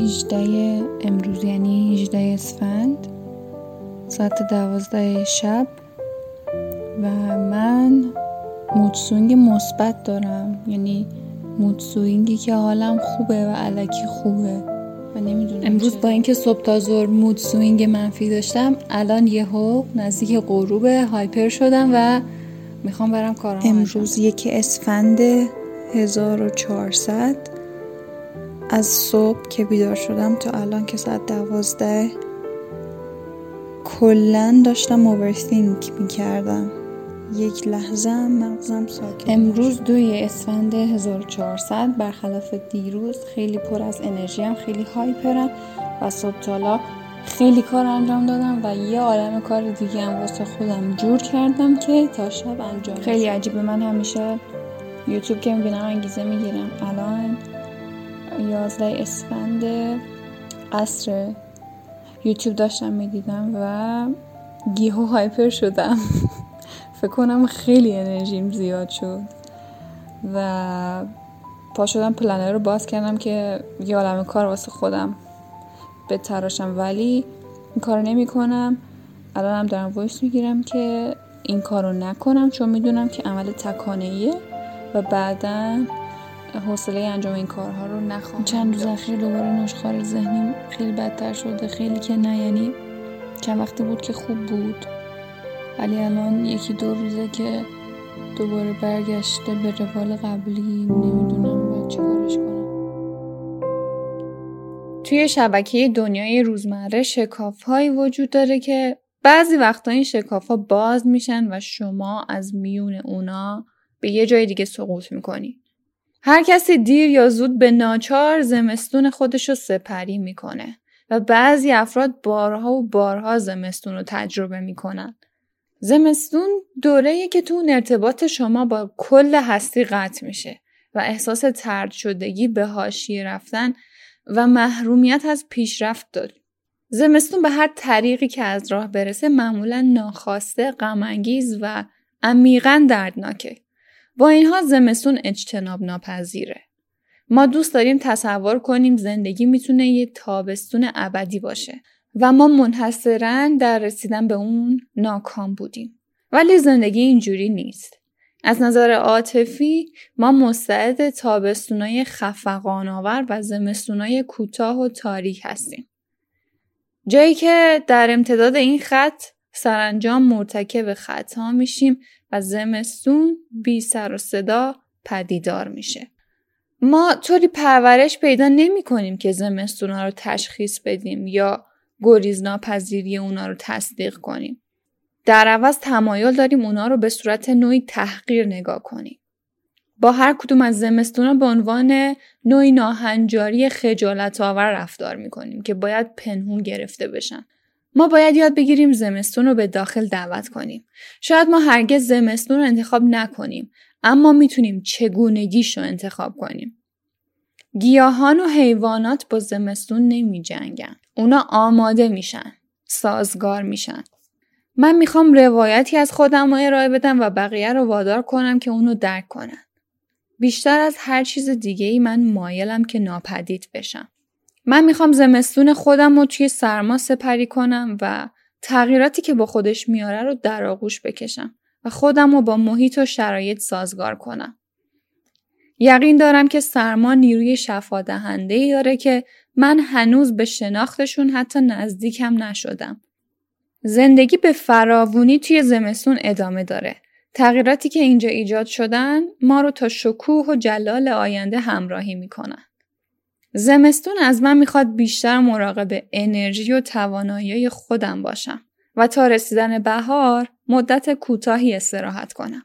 18 امروز یعنی 18 اسفند ساعت دوازده شب. و من mood swing مثبت دارم یعنی mood swing ی که حالم خوبه و الکی خوبه. و نمی‌دونم امروز با اینکه صبح تا ظهر mood swing منفی داشتم الان یهو نزدیک غروب hyper شدم و می‌خوام برم کارم امروز یک اسفند 1400 از صبح که بیدار شدم تا الان که ساعت دوازده کلا داشتم اوورثینک می‌کردم. یک لحظه مغزم ساکت امروز دوی اسفند 1400 برخلاف دیروز خیلی پر از انرژی هم خیلی هایپرم و صبح تالا خیلی کار انجام دادم و یه عالم کار دیگه هم واسه خودم جور کردم که تا شب انجام خیلی عجیبه. من همیشه یوتیوب که می‌بینم انگیزه می‌گیرم. الان 11 اسفند قصر یوتیوب داشتم می‌دیدم و گیهو هایپر شدم. فکر کنم خیلی انرژیم زیاد شد و پا شدم پلنر رو باز کردم که یه عالم کار واسه خودم بتراشم. ولی این کار نمی کنم الان هم دارم ویس می‌گیرم که این کار رو نکنم چون می‌دونم که عمل تکانه و بعدا حوصله انجام این کارها رو نخواهم چند روز اخیر دوباره نشخار ذهنیم خیلی بدتر شده. خیلی که نه یعنی چند وقتی بود که خوب بود. ولی الان یکی دو روزه که دوباره برگشته به روال قبلی نمی‌دونم باید چی کارش کنم. توی شبکه دنیای روزمره شکاف هایی وجود داره که بعضی وقتا این شکاف ها باز میشن و شما از میون اونا به یه جای دیگه سقوط می‌کنی. هر کسی دیر یا زود به ناچار زمستون خودش رو سپری می‌کنه و بعضی افراد بارها و بارها زمستون رو تجربه می‌کنن. زمستون دوره که تو ارتباط شما با کل هستی قطع میشه و احساس ترد شدگی به حاشیه رفتن و محرومیت از پیشرفت داریم. زمستون به هر طریقی که از راه برسه معمولا ناخواسته، غمانگیز و عمیقا دردناکه. با اینها زمستون اجتناب ناپذیره. ما دوست داریم تصور کنیم زندگی می‌تونه یه تابستون ابدی باشه و ما منحصرا در رسیدن به اون ناکام بودیم. ولی زندگی اینجوری نیست. از نظر عاطفی ما مستعد تابستونای خفقانآور و زمستونای کوتاه و تاریک هستیم. جایی که در امتداد این خط سرانجام مرتکب خطا میشیم و زمستون بی سر و صدا پدیدار میشه. ما طوری پرورش پیدا نمی کنیم که زمستونا رو تشخیص بدیم یا گریز ناپذیری اونا رو تصدیق کنیم. در عوض تمایل داریم اونا رو به صورت نوعی تحقیر نگاه کنیم. با هر کدوم از زمستونا به عنوان نوعی ناهنجاری خجالت آور رفتار می‌کنیم که باید پنهون گرفته بشن. ما باید یاد بگیریم زمستون رو به داخل دعوت کنیم. شاید ما هرگز زمستون رو انتخاب نکنیم اما می‌تونیم چگونگیش رو انتخاب کنیم. گیاهان و حیوانات با زمستون نمی جنگن. اونا آماده میشن. سازگار میشن. من می‌خوام روایتی از خودم رو ارائه بدم و بقیه رو وادار کنم که اونو درک کنن. بیشتر از هر چیز دیگه ای من مایلم که ناپدید بشم. من می‌خوام زمستون خودم رو توی سرما سپری کنم و تغییراتی که با خودش میاره رو در آغوش بکشم و خودم رو با محیط و شرایط سازگار کنم. یقین دارم که سرما نیروی شفا دهنده ای داره که من هنوز به شناختشون حتی نزدیکم نشدم. زندگی به فراوونی توی زمستون ادامه داره. تغییراتی که اینجا ایجاد شدن ما رو تا شکوه و جلال آینده همراهی می‌کنن. زمستون از من می‌خواد بیشتر مراقب انرژی و توانایی خودم باشم و تا رسیدن بهار مدت کوتاهی استراحت کنم.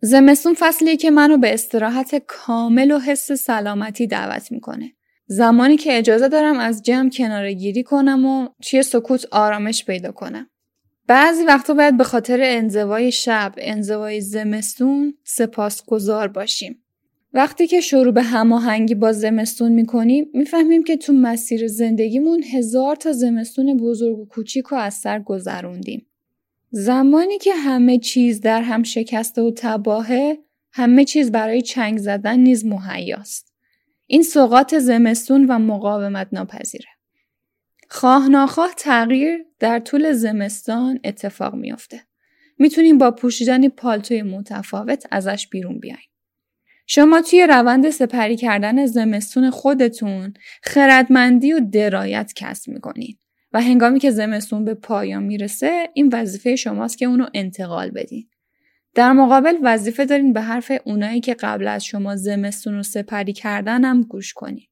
زمستون فصلیه که منو به استراحت کامل و حس سلامتی دعوت می‌کنه. زمانی که اجازه دارم از جمع کناره گیری کنم و توی سکوت آرامش پیدا کنم. بعضی وقتا باید به خاطر انزوای شب، انزوای زمستون سپاسگزار باشیم. وقتی که شروع به هماهنگی با زمستون می‌کنیم می‌فهمیم که تو مسیر زندگیمون هزار تا زمستون بزرگ و کوچیک و از سر گذروندیم. زمانی که همه چیز در هم شکسته و تباهه همه چیز برای چنگ زدن نیز مهیاست. این سوقات زمستون و مقاومت ناپذیره. خواه ناخواه تغییر در طول زمستان اتفاق میافته. می‌تونیم با پوشیدن پالتوی متفاوت ازش بیرون بیایم. شما توی روند سپری کردن زمستون خودتون خردمندی و درایت کسب می‌کنین و هنگامی که زمستون به پایان می‌رسه این وظیفه شماست که اونو انتقال بدین. در مقابل وظیفه دارین به حرف اونایی که قبل از شما زمستون رو سپری کردن هم گوش کنین.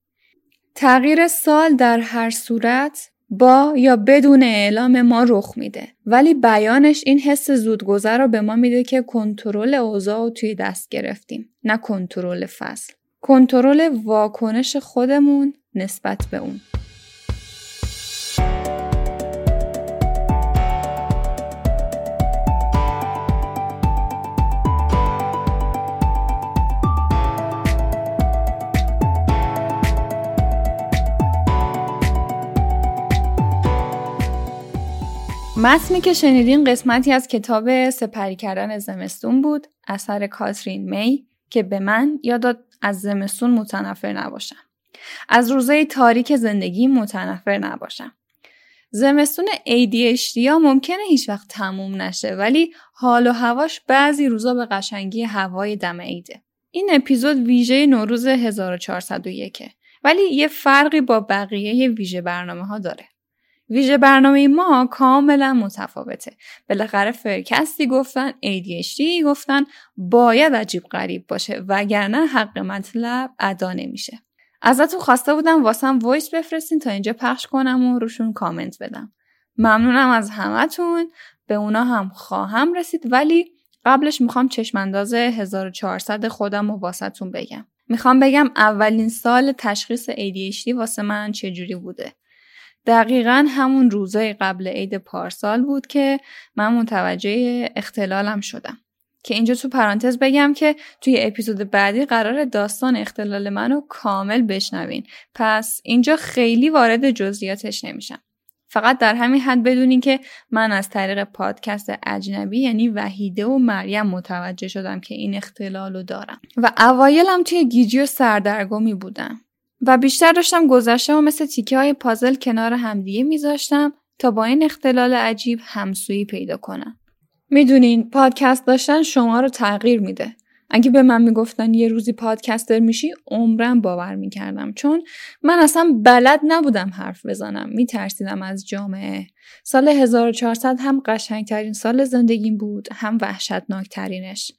تغییر سال در هر صورت با یا بدون اعلام ما رخ میده. ولی بیانش این حس زودگذر رو به ما میده که کنترل اوضاع رو توی دست گرفتیم نه کنترل فصل. کنترل واکنش خودمون نسبت به اون. متنی که شنیدین قسمتی از کتاب سپری کردن زمستون بود اثر کاترین می که به من یاد از زمستون متنفر نباشم. از روزای تاریک زندگی متنفر نباشم. زمستون ADHD ها ممکنه هیچ وقت تموم نشه ولی حال و هواش بعضی روزا به قشنگی هوای دم عیده. این اپیزود ویژه نوروز 1401 ولی یه فرقی با بقیه ویژه برنامه ها داره. ویژه برنامه ما کاملا متفاوته. بالاخره فرکستی گفتن ADHD گفتن باید عجیب غریب باشه وگرنه حق مطلب ادا نمیشه. ازتون خواسته بودم واسم voice بفرستین تا اینجا پخش کنم و روشون کامنت بدم. ممنونم از همتون. به اونا هم خواهم رسید ولی قبلش می‌خوام چشمانداز 1400 خودم و واسهتون بگم. می‌خوام بگم اولین سال تشخیص ADHD واسه من چجوری بوده؟ دقیقا همون روزای قبل عید پارسال بود که من متوجه اختلالم شدم. که اینجا تو پرانتز بگم که توی اپیزود بعدی قراره داستان اختلال منو کامل بشنوین. پس اینجا خیلی وارد جزئیاتش نمیشم. فقط در همین حد بدونین که من از طریق پادکست اجنبی یعنی وحیده و مریم متوجه شدم که این اختلال رو دارم. و اوایلم توی گیجی و سردرگمی بودم. و بیشتر داشتم گذشته و مثل تیکه های پازل کنار همدیگه میذاشتم تا با این اختلال عجیب همسویی پیدا کنم. می‌دونین پادکست داشتن شما رو تغییر میده. اگه به من می‌گفتن یه روزی پادکستر میشی عمرم باور می‌کردم. چون من اصلا بلد نبودم حرف بزنم. میترسیدم از جامعه. سال 1400 هم قشنگترین سال زندگیم بود هم وحشتناکترینش.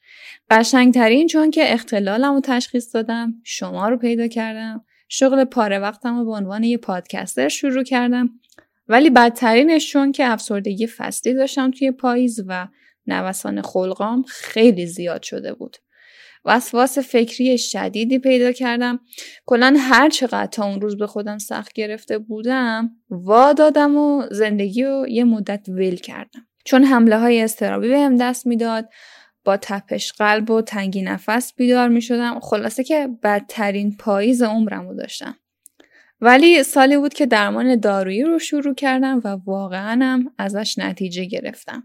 قشنگترین چون که اختلالم رو تشخیص دادم شما رو پیدا کردم. شغل پاره وقتم رو به عنوان یه پادکستر شروع کردم. ولی بدترینش چون که افسردگی فصلی داشتم توی پاییز و نوسان خلقام خیلی زیاد شده بود. وسواس فکری شدیدی پیدا کردم. کلا هر چقدر تا اون روز به خودم سخت گرفته بودم وا دادم و زندگی رو یه مدت ول کردم. چون حمله های استرابی بهم دست می‌داد. با تپش قلب و تنگی نفس بیدار می شدم خلاصه که بدترین پاییز عمرم رو داشتم. ولی سالی بود که درمان دارویی رو شروع کردم و واقعا هم ازش نتیجه گرفتم.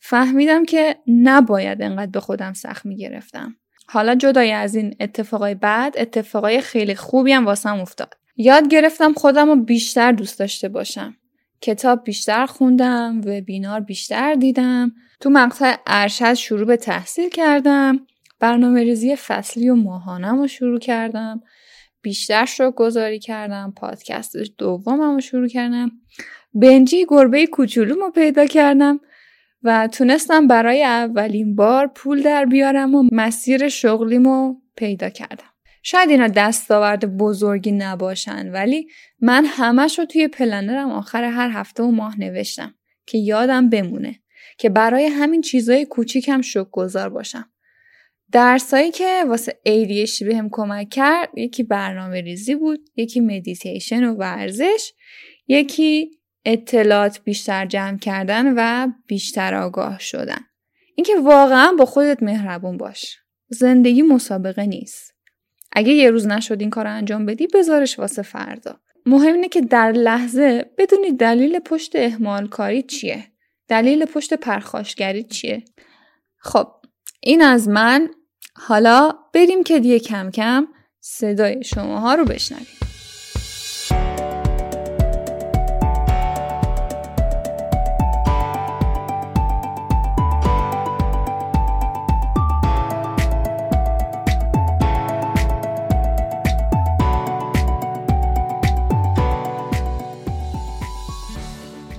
فهمیدم که نباید انقدر به خودم سخت می گرفتم حالا جدای از این اتفاقای بعد اتفاقای خیلی خوبی هم واسم افتاد. یاد گرفتم خودم رو بیشتر دوست داشته باشم. کتاب بیشتر خوندم و بینار بیشتر دیدم. تو مقطع ارشد شروع به تحصیل کردم. برنامه ریزی فصلی و ماهانم رو شروع کردم. بیشتر شو گذاری کردم. پادکست دومم رو شروع کردم. بنجی گربه کوچولو رو پیدا کردم و تونستم برای اولین بار پول در بیارم و مسیر شغلیمو پیدا کردم. شاید اینا دستاورد بزرگی نباشن ولی من همش رو توی planner م آخر هر هفته و ماه نوشتم که یادم بمونه که برای همین چیزای کوچیکم شکرگزار باشم. درسایی که واسه ADHD بهم کمک کرد یکی برنامه ریزی بود یکی مدیتیشن و ورزش یکی اطلاعات بیشتر جمع کردن و بیشتر آگاه شدن. اینکه واقعا با خودت مهربون باش. زندگی مسابقه نیست. اگه یه روز نشد این کار انجام بدی بذارش واسه فردا. مهم اینه که در لحظه بدونی دلیل پشت اهمال کاری چیه؟ دلیل پشت پرخاشگری چیه؟ خب این از من. حالا بریم که دیگه کم کم صدای شماها رو بشنویم.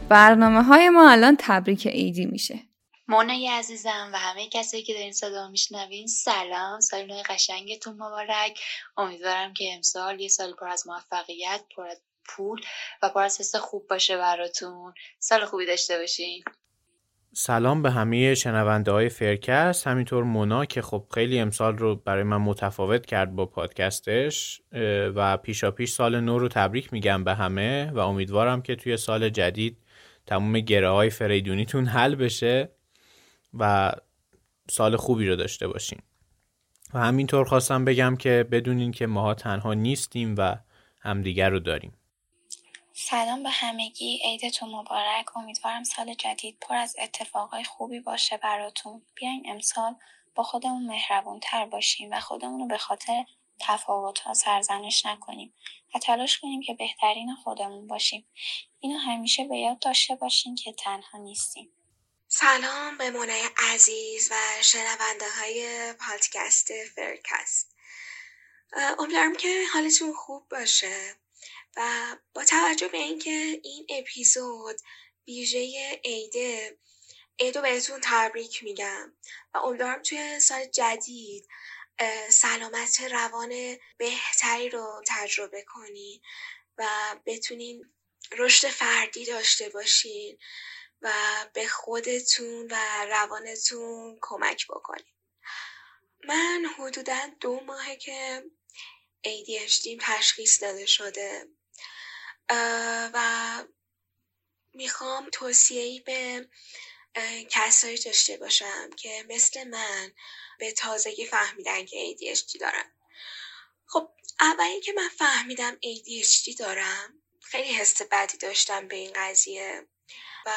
برنامه های ما الان تبریک عیدی میشه. مونای عزیزم و همه کسایی که دارین صدا میشنوین سلام. سال نو قشنگتون مبارک. امیدوارم که امسال یه سال پر از موفقیت پر از پول و پر از حس خوب باشه براتون. سال خوبی داشته باشین. سلام به همه شنونده های فرکست همینطور مونا که خب خیلی امسال رو برای من متفاوت کرد با پادکستش و پیشا پیش سال نو رو تبریک میگم به همه و امیدوارم که توی سال جدید تموم گره های فریدونیتون حل بشه و سال خوبی رو داشته باشین. و همینطور خواستم بگم که بدونین که ماها تنها نیستیم و همدیگر رو داریم. سلام به همگی. عیدتون مبارک. امیدوارم سال جدید پر از اتفاقای خوبی باشه براتون. بیاین امسال با خودمون مهربون تر باشیم و خودمون رو به خاطر تفاوت ها سرزنش نکنیم و تلاش کنیم که بهترین خودمون باشیم. اینو همیشه به یاد داشته باشین که تنها نیستیم سلام به منای عزیز و شنونده های پادکست فرکست. امیدوارم که حالتون خوب باشه و با توجه به اینکه این اپیزود ویژه عیده عیدو بهتون تبریک میگم و امیدوارم توی سال جدید سلامت روان بهتری رو تجربه کنین و بتونین رشد فردی داشته باشین و به خودتون و روانتون کمک بکنین. من حدودا دو ماهه که ADHD تشخیص داده شده و می‌خوام توصیهی به کسایی داشته باشم که مثل من به تازگی فهمیدن که ADHD دارم خب اولی که من فهمیدم ADHD دارم خیلی حس بدی داشتم به این قضیه و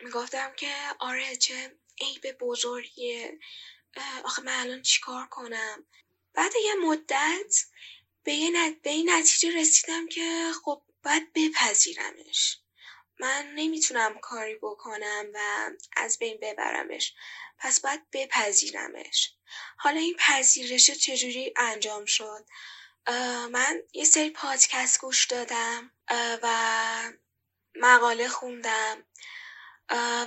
می‌گفتم که آره چه عیب بزرگیه. آخه من الان چیکار کنم؟ بعد یه مدت به, به این نتیجه رسیدم که خب باید بپذیرمش. من نمی‌تونم کاری بکنم و از بین ببرمش. پس باید بپذیرمش. حالا این پذیرش چجوری انجام شد؟ من یه سری پادکست گوش دادم و مقاله خوندم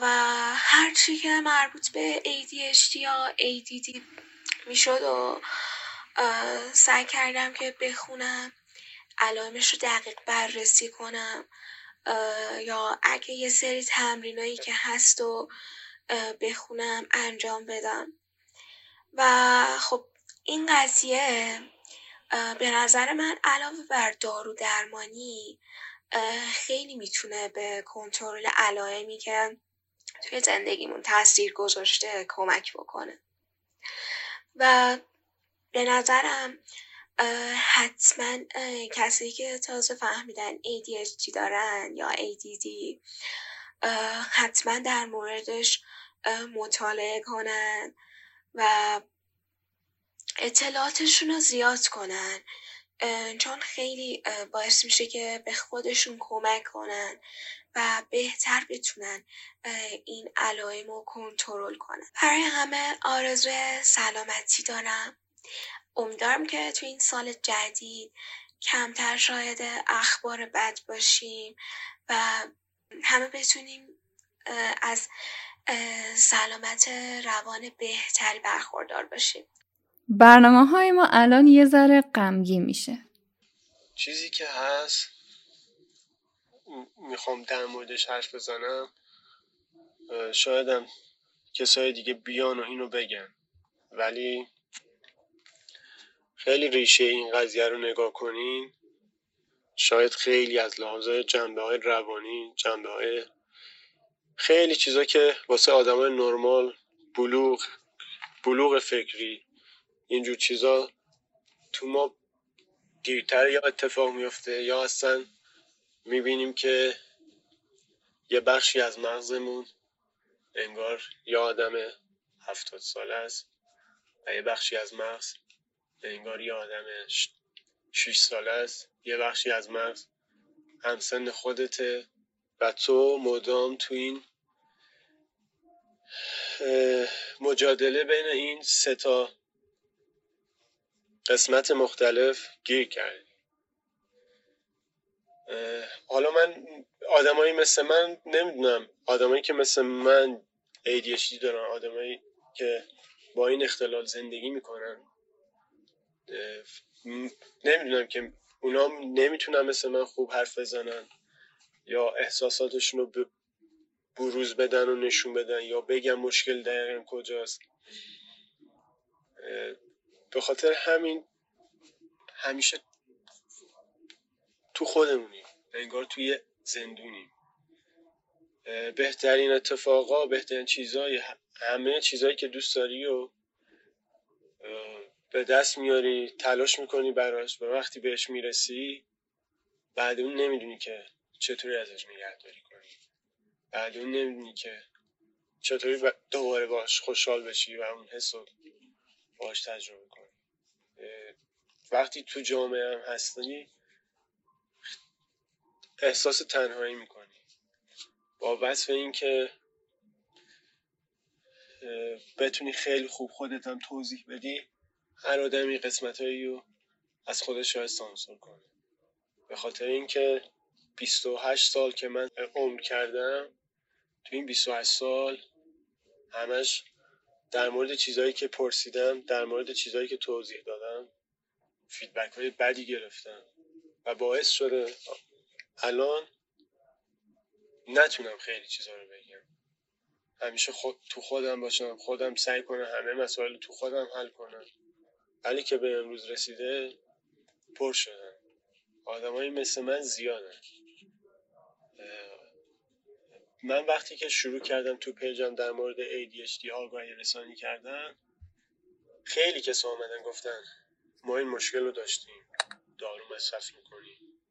و هر چی که مربوط به ADHD یا ADD می‌شد و سعی کردم که بخونم علائمش رو دقیق بررسی کنم یا اگه یه سری تمرینایی که هست و بخونم انجام بدم. و خب این قضیه به نظر من علاوه بر دارو درمانی خیلی می‌تونه به کنترل علائمی که توی زندگیمون تاثیر گذاشته کمک بکنه. و به نظرم حتما کسی که تازه فهمیدن ADHD دارن یا ADD حتما در موردش مطالعه کنن و اطلاعاتشون رو زیاد کنن چون خیلی باعث میشه که به خودشون کمک کنن و بهتر بتونن این علائم رو کنترل کنن. برای همه آرزوی سلامتی دارم. امیدوارم که تو این سال جدید کمتر شاید اخبار بد باشیم و همه بتونیم از سلامت روان بهتری برخوردار باشیم. برنامه های ما الان یه ذره غمگی میشه. چیزی که هست می‌خوام در موردش حرف بزنم شایدم کسای دیگه بیان و اینو بگن. ولی خیلی ریشه این قضیه رو نگاه کنین. شاید خیلی از لحاظ جنبه های روانی جنبه های خیلی چیزا که واسه آدم های نرمال بلوغ بلوغ فکری اینجور چیزا تو ما دیرتر یا اتفاق میفته یا اصلا می‌بینیم که یه بخشی از مغزمون انگار یه آدم هفتاد ساله است و یه بخشی از مغز انگار یه آدم 6 ساله است. یه بخشی از مغز همسن خودته و تو مدام تو این مجادله بین این سه تا قسمت مختلف گیر کردی حالا من آدمایی مثل من نمی‌دونم. آدمایی که مثل من ADHD دارن آدمایی که با این اختلال زندگی می‌کنن. نمی‌دونم که اونا نمی‌تونن مثل من خوب حرف بزنن یا احساساتشون رو بروز بدن و نشون بدن یا بگن مشکل دقیقا کجاست. به خاطر همین همیشه تو خودمونیم. انگار توی زندونیم. بهترین اتفاقا بهترین چیزهای همه چیزهایی که دوست داری و به دست میاری تلاش می‌کنی براش و وقتی بهش می‌رسی بعد اون نمی‌دونی که چطوری ازش نگهداری کنی. بعد اون نمی‌دونی که چطوری دوباره باش خوشحال بشی و اون حس رو باش تجربه وقتی تو جامعه هم هستی احساس تنهایی می‌کنی. با وصف این که بتونی خیلی خوب خودت هم توضیح بدی هر آدمی قسمت رو از خودش شاید سانسور کنه. به خاطر اینکه 28 سال که من عمر کردم تو این 28 سال همش در مورد چیزهایی که پرسیدم در مورد چیزهایی که توضیح دادم. فیدبک های بدی گرفتم و باعث شده الان نتونم خیلی چیزا رو بگم. همیشه خود تو خودم باشم خودم سعی کنم همه مسائل تو خودم حل کنم. ولی که به امروز رسیده پر شدن آدمایی مثل من زیادن. من وقتی که شروع کردم تو پیجم در مورد ADHD آگاهی رسانی کردن خیلی کسا آمدن گفتن ما این مشکل رو داشتیم. دارو مصرف می‌کنیم.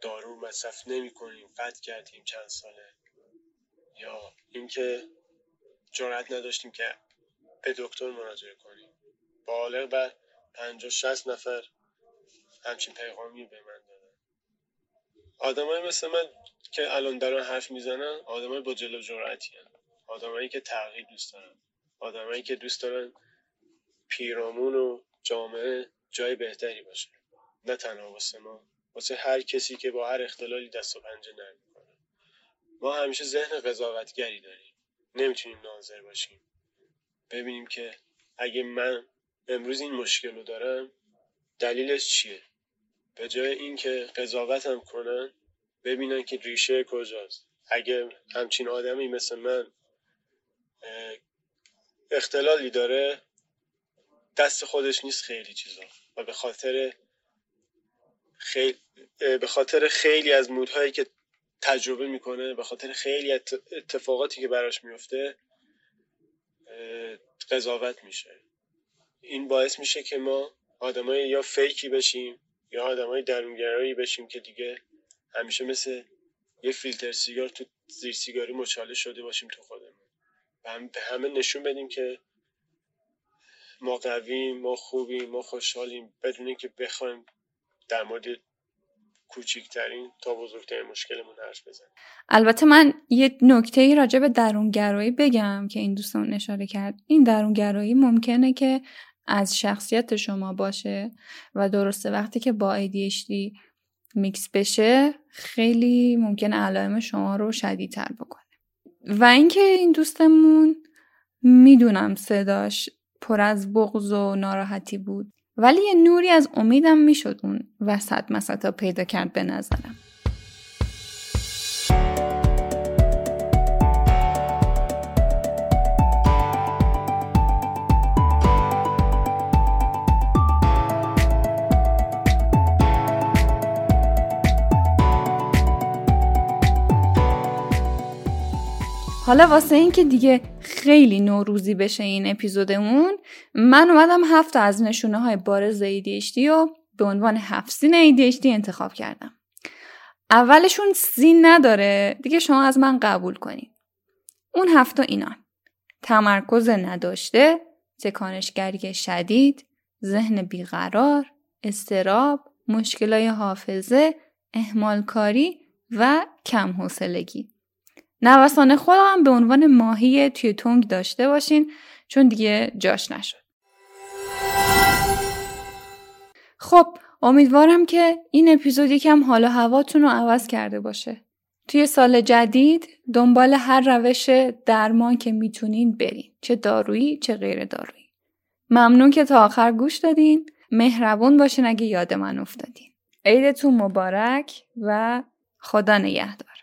دارو مصرف نمی کنیم قطع کردیم چند ساله. یا اینکه جرأت نداشتیم که به دکتر مراجعه کنیم. بالغ بر پنجاه شست نفر همچین پیغامی به من دادن. آدمایی مثل من که الان دارن حرف می‌زنن آدمای با جلو جرأتی آدمایی که تغییر دوست دارن. آدمایی که دوست دارن پیرامون و جامعه جای بهتری باشه. نه تنها واسه ما واسه هر کسی که با هر اختلالی دست و پنجه نرم می‌کنه. ما همیشه ذهن قضاوتگری داریم. نمی‌تونیم ناظر باشیم. ببینیم که اگه من امروز این مشکل رو دارم دلیلش چیه؟ به جای اینکه قضاوتم کنن ببینن که ریشه کجاست. اگه همچین آدمی مثل من اختلالی داره دست خودش نیست خیلی چیزا. و به خاطر خیلی به خاطر خیلی از مودهایی که تجربه می‌کنه به خاطر خیلی اتفاقاتی که براش میفته قضاوت میشه. این باعث میشه که ما آدمای یا فیکی بشیم یا آدمای درونگرایی بشیم که دیگه همیشه مثل یه فیلتر سیگار تو زیر سیگاری مچاله شده باشیم تو خودمون. و به همه نشون بدیم که ما قویم ما خوبیم ما خوشحالیم. بدون اینکه بخوایم در مورد کوچکترین تا بزرگترین مشکلمون حرف بزنیم. البته من یه نکته ای راجع به درونگرایی بگم که این دوستان اشاره کرد. این درونگرایی ممکنه که از شخصیت شما باشه و درسته وقتی که با ADHD میکس بشه خیلی ممکن علائم شما رو شدیدتر بکنه. و اینکه این دوستمون می‌دونم صداش پر از بغض و ناراحتی بود. ولی یه نوری از امیدم می‌شد اون وسط مسطا پیدا کرد به نظرم. حالا واسه این که دیگه خیلی نوروزی بشه این اپیزودمون من اومدم هفت از نشونه های بارز ADHD و به عنوان هفت سین ADHD انتخاب کردم. اولشون سین نداره. دیگه شما از من قبول کنید اون هفته اینا. تمرکز نداشته تکانشگری شدید ذهن بیقرار استراب، مشکلای حافظه، اهمال کاری و کم حوصلگی. نوسان خود هم به عنوان ماهی توی تنگ داشته باشین چون دیگه جاش نشد. خب امیدوارم که این اپیزود یکم حال و هواتون رو عوض کرده باشه. توی سال جدید دنبال هر روش درمان که می‌تونین برین. چه دارویی چه غیر دارویی. ممنون که تا آخر گوش دادین. مهربون باشین اگه یاد من افتادین. عیدتون مبارک و خدا نگهدار.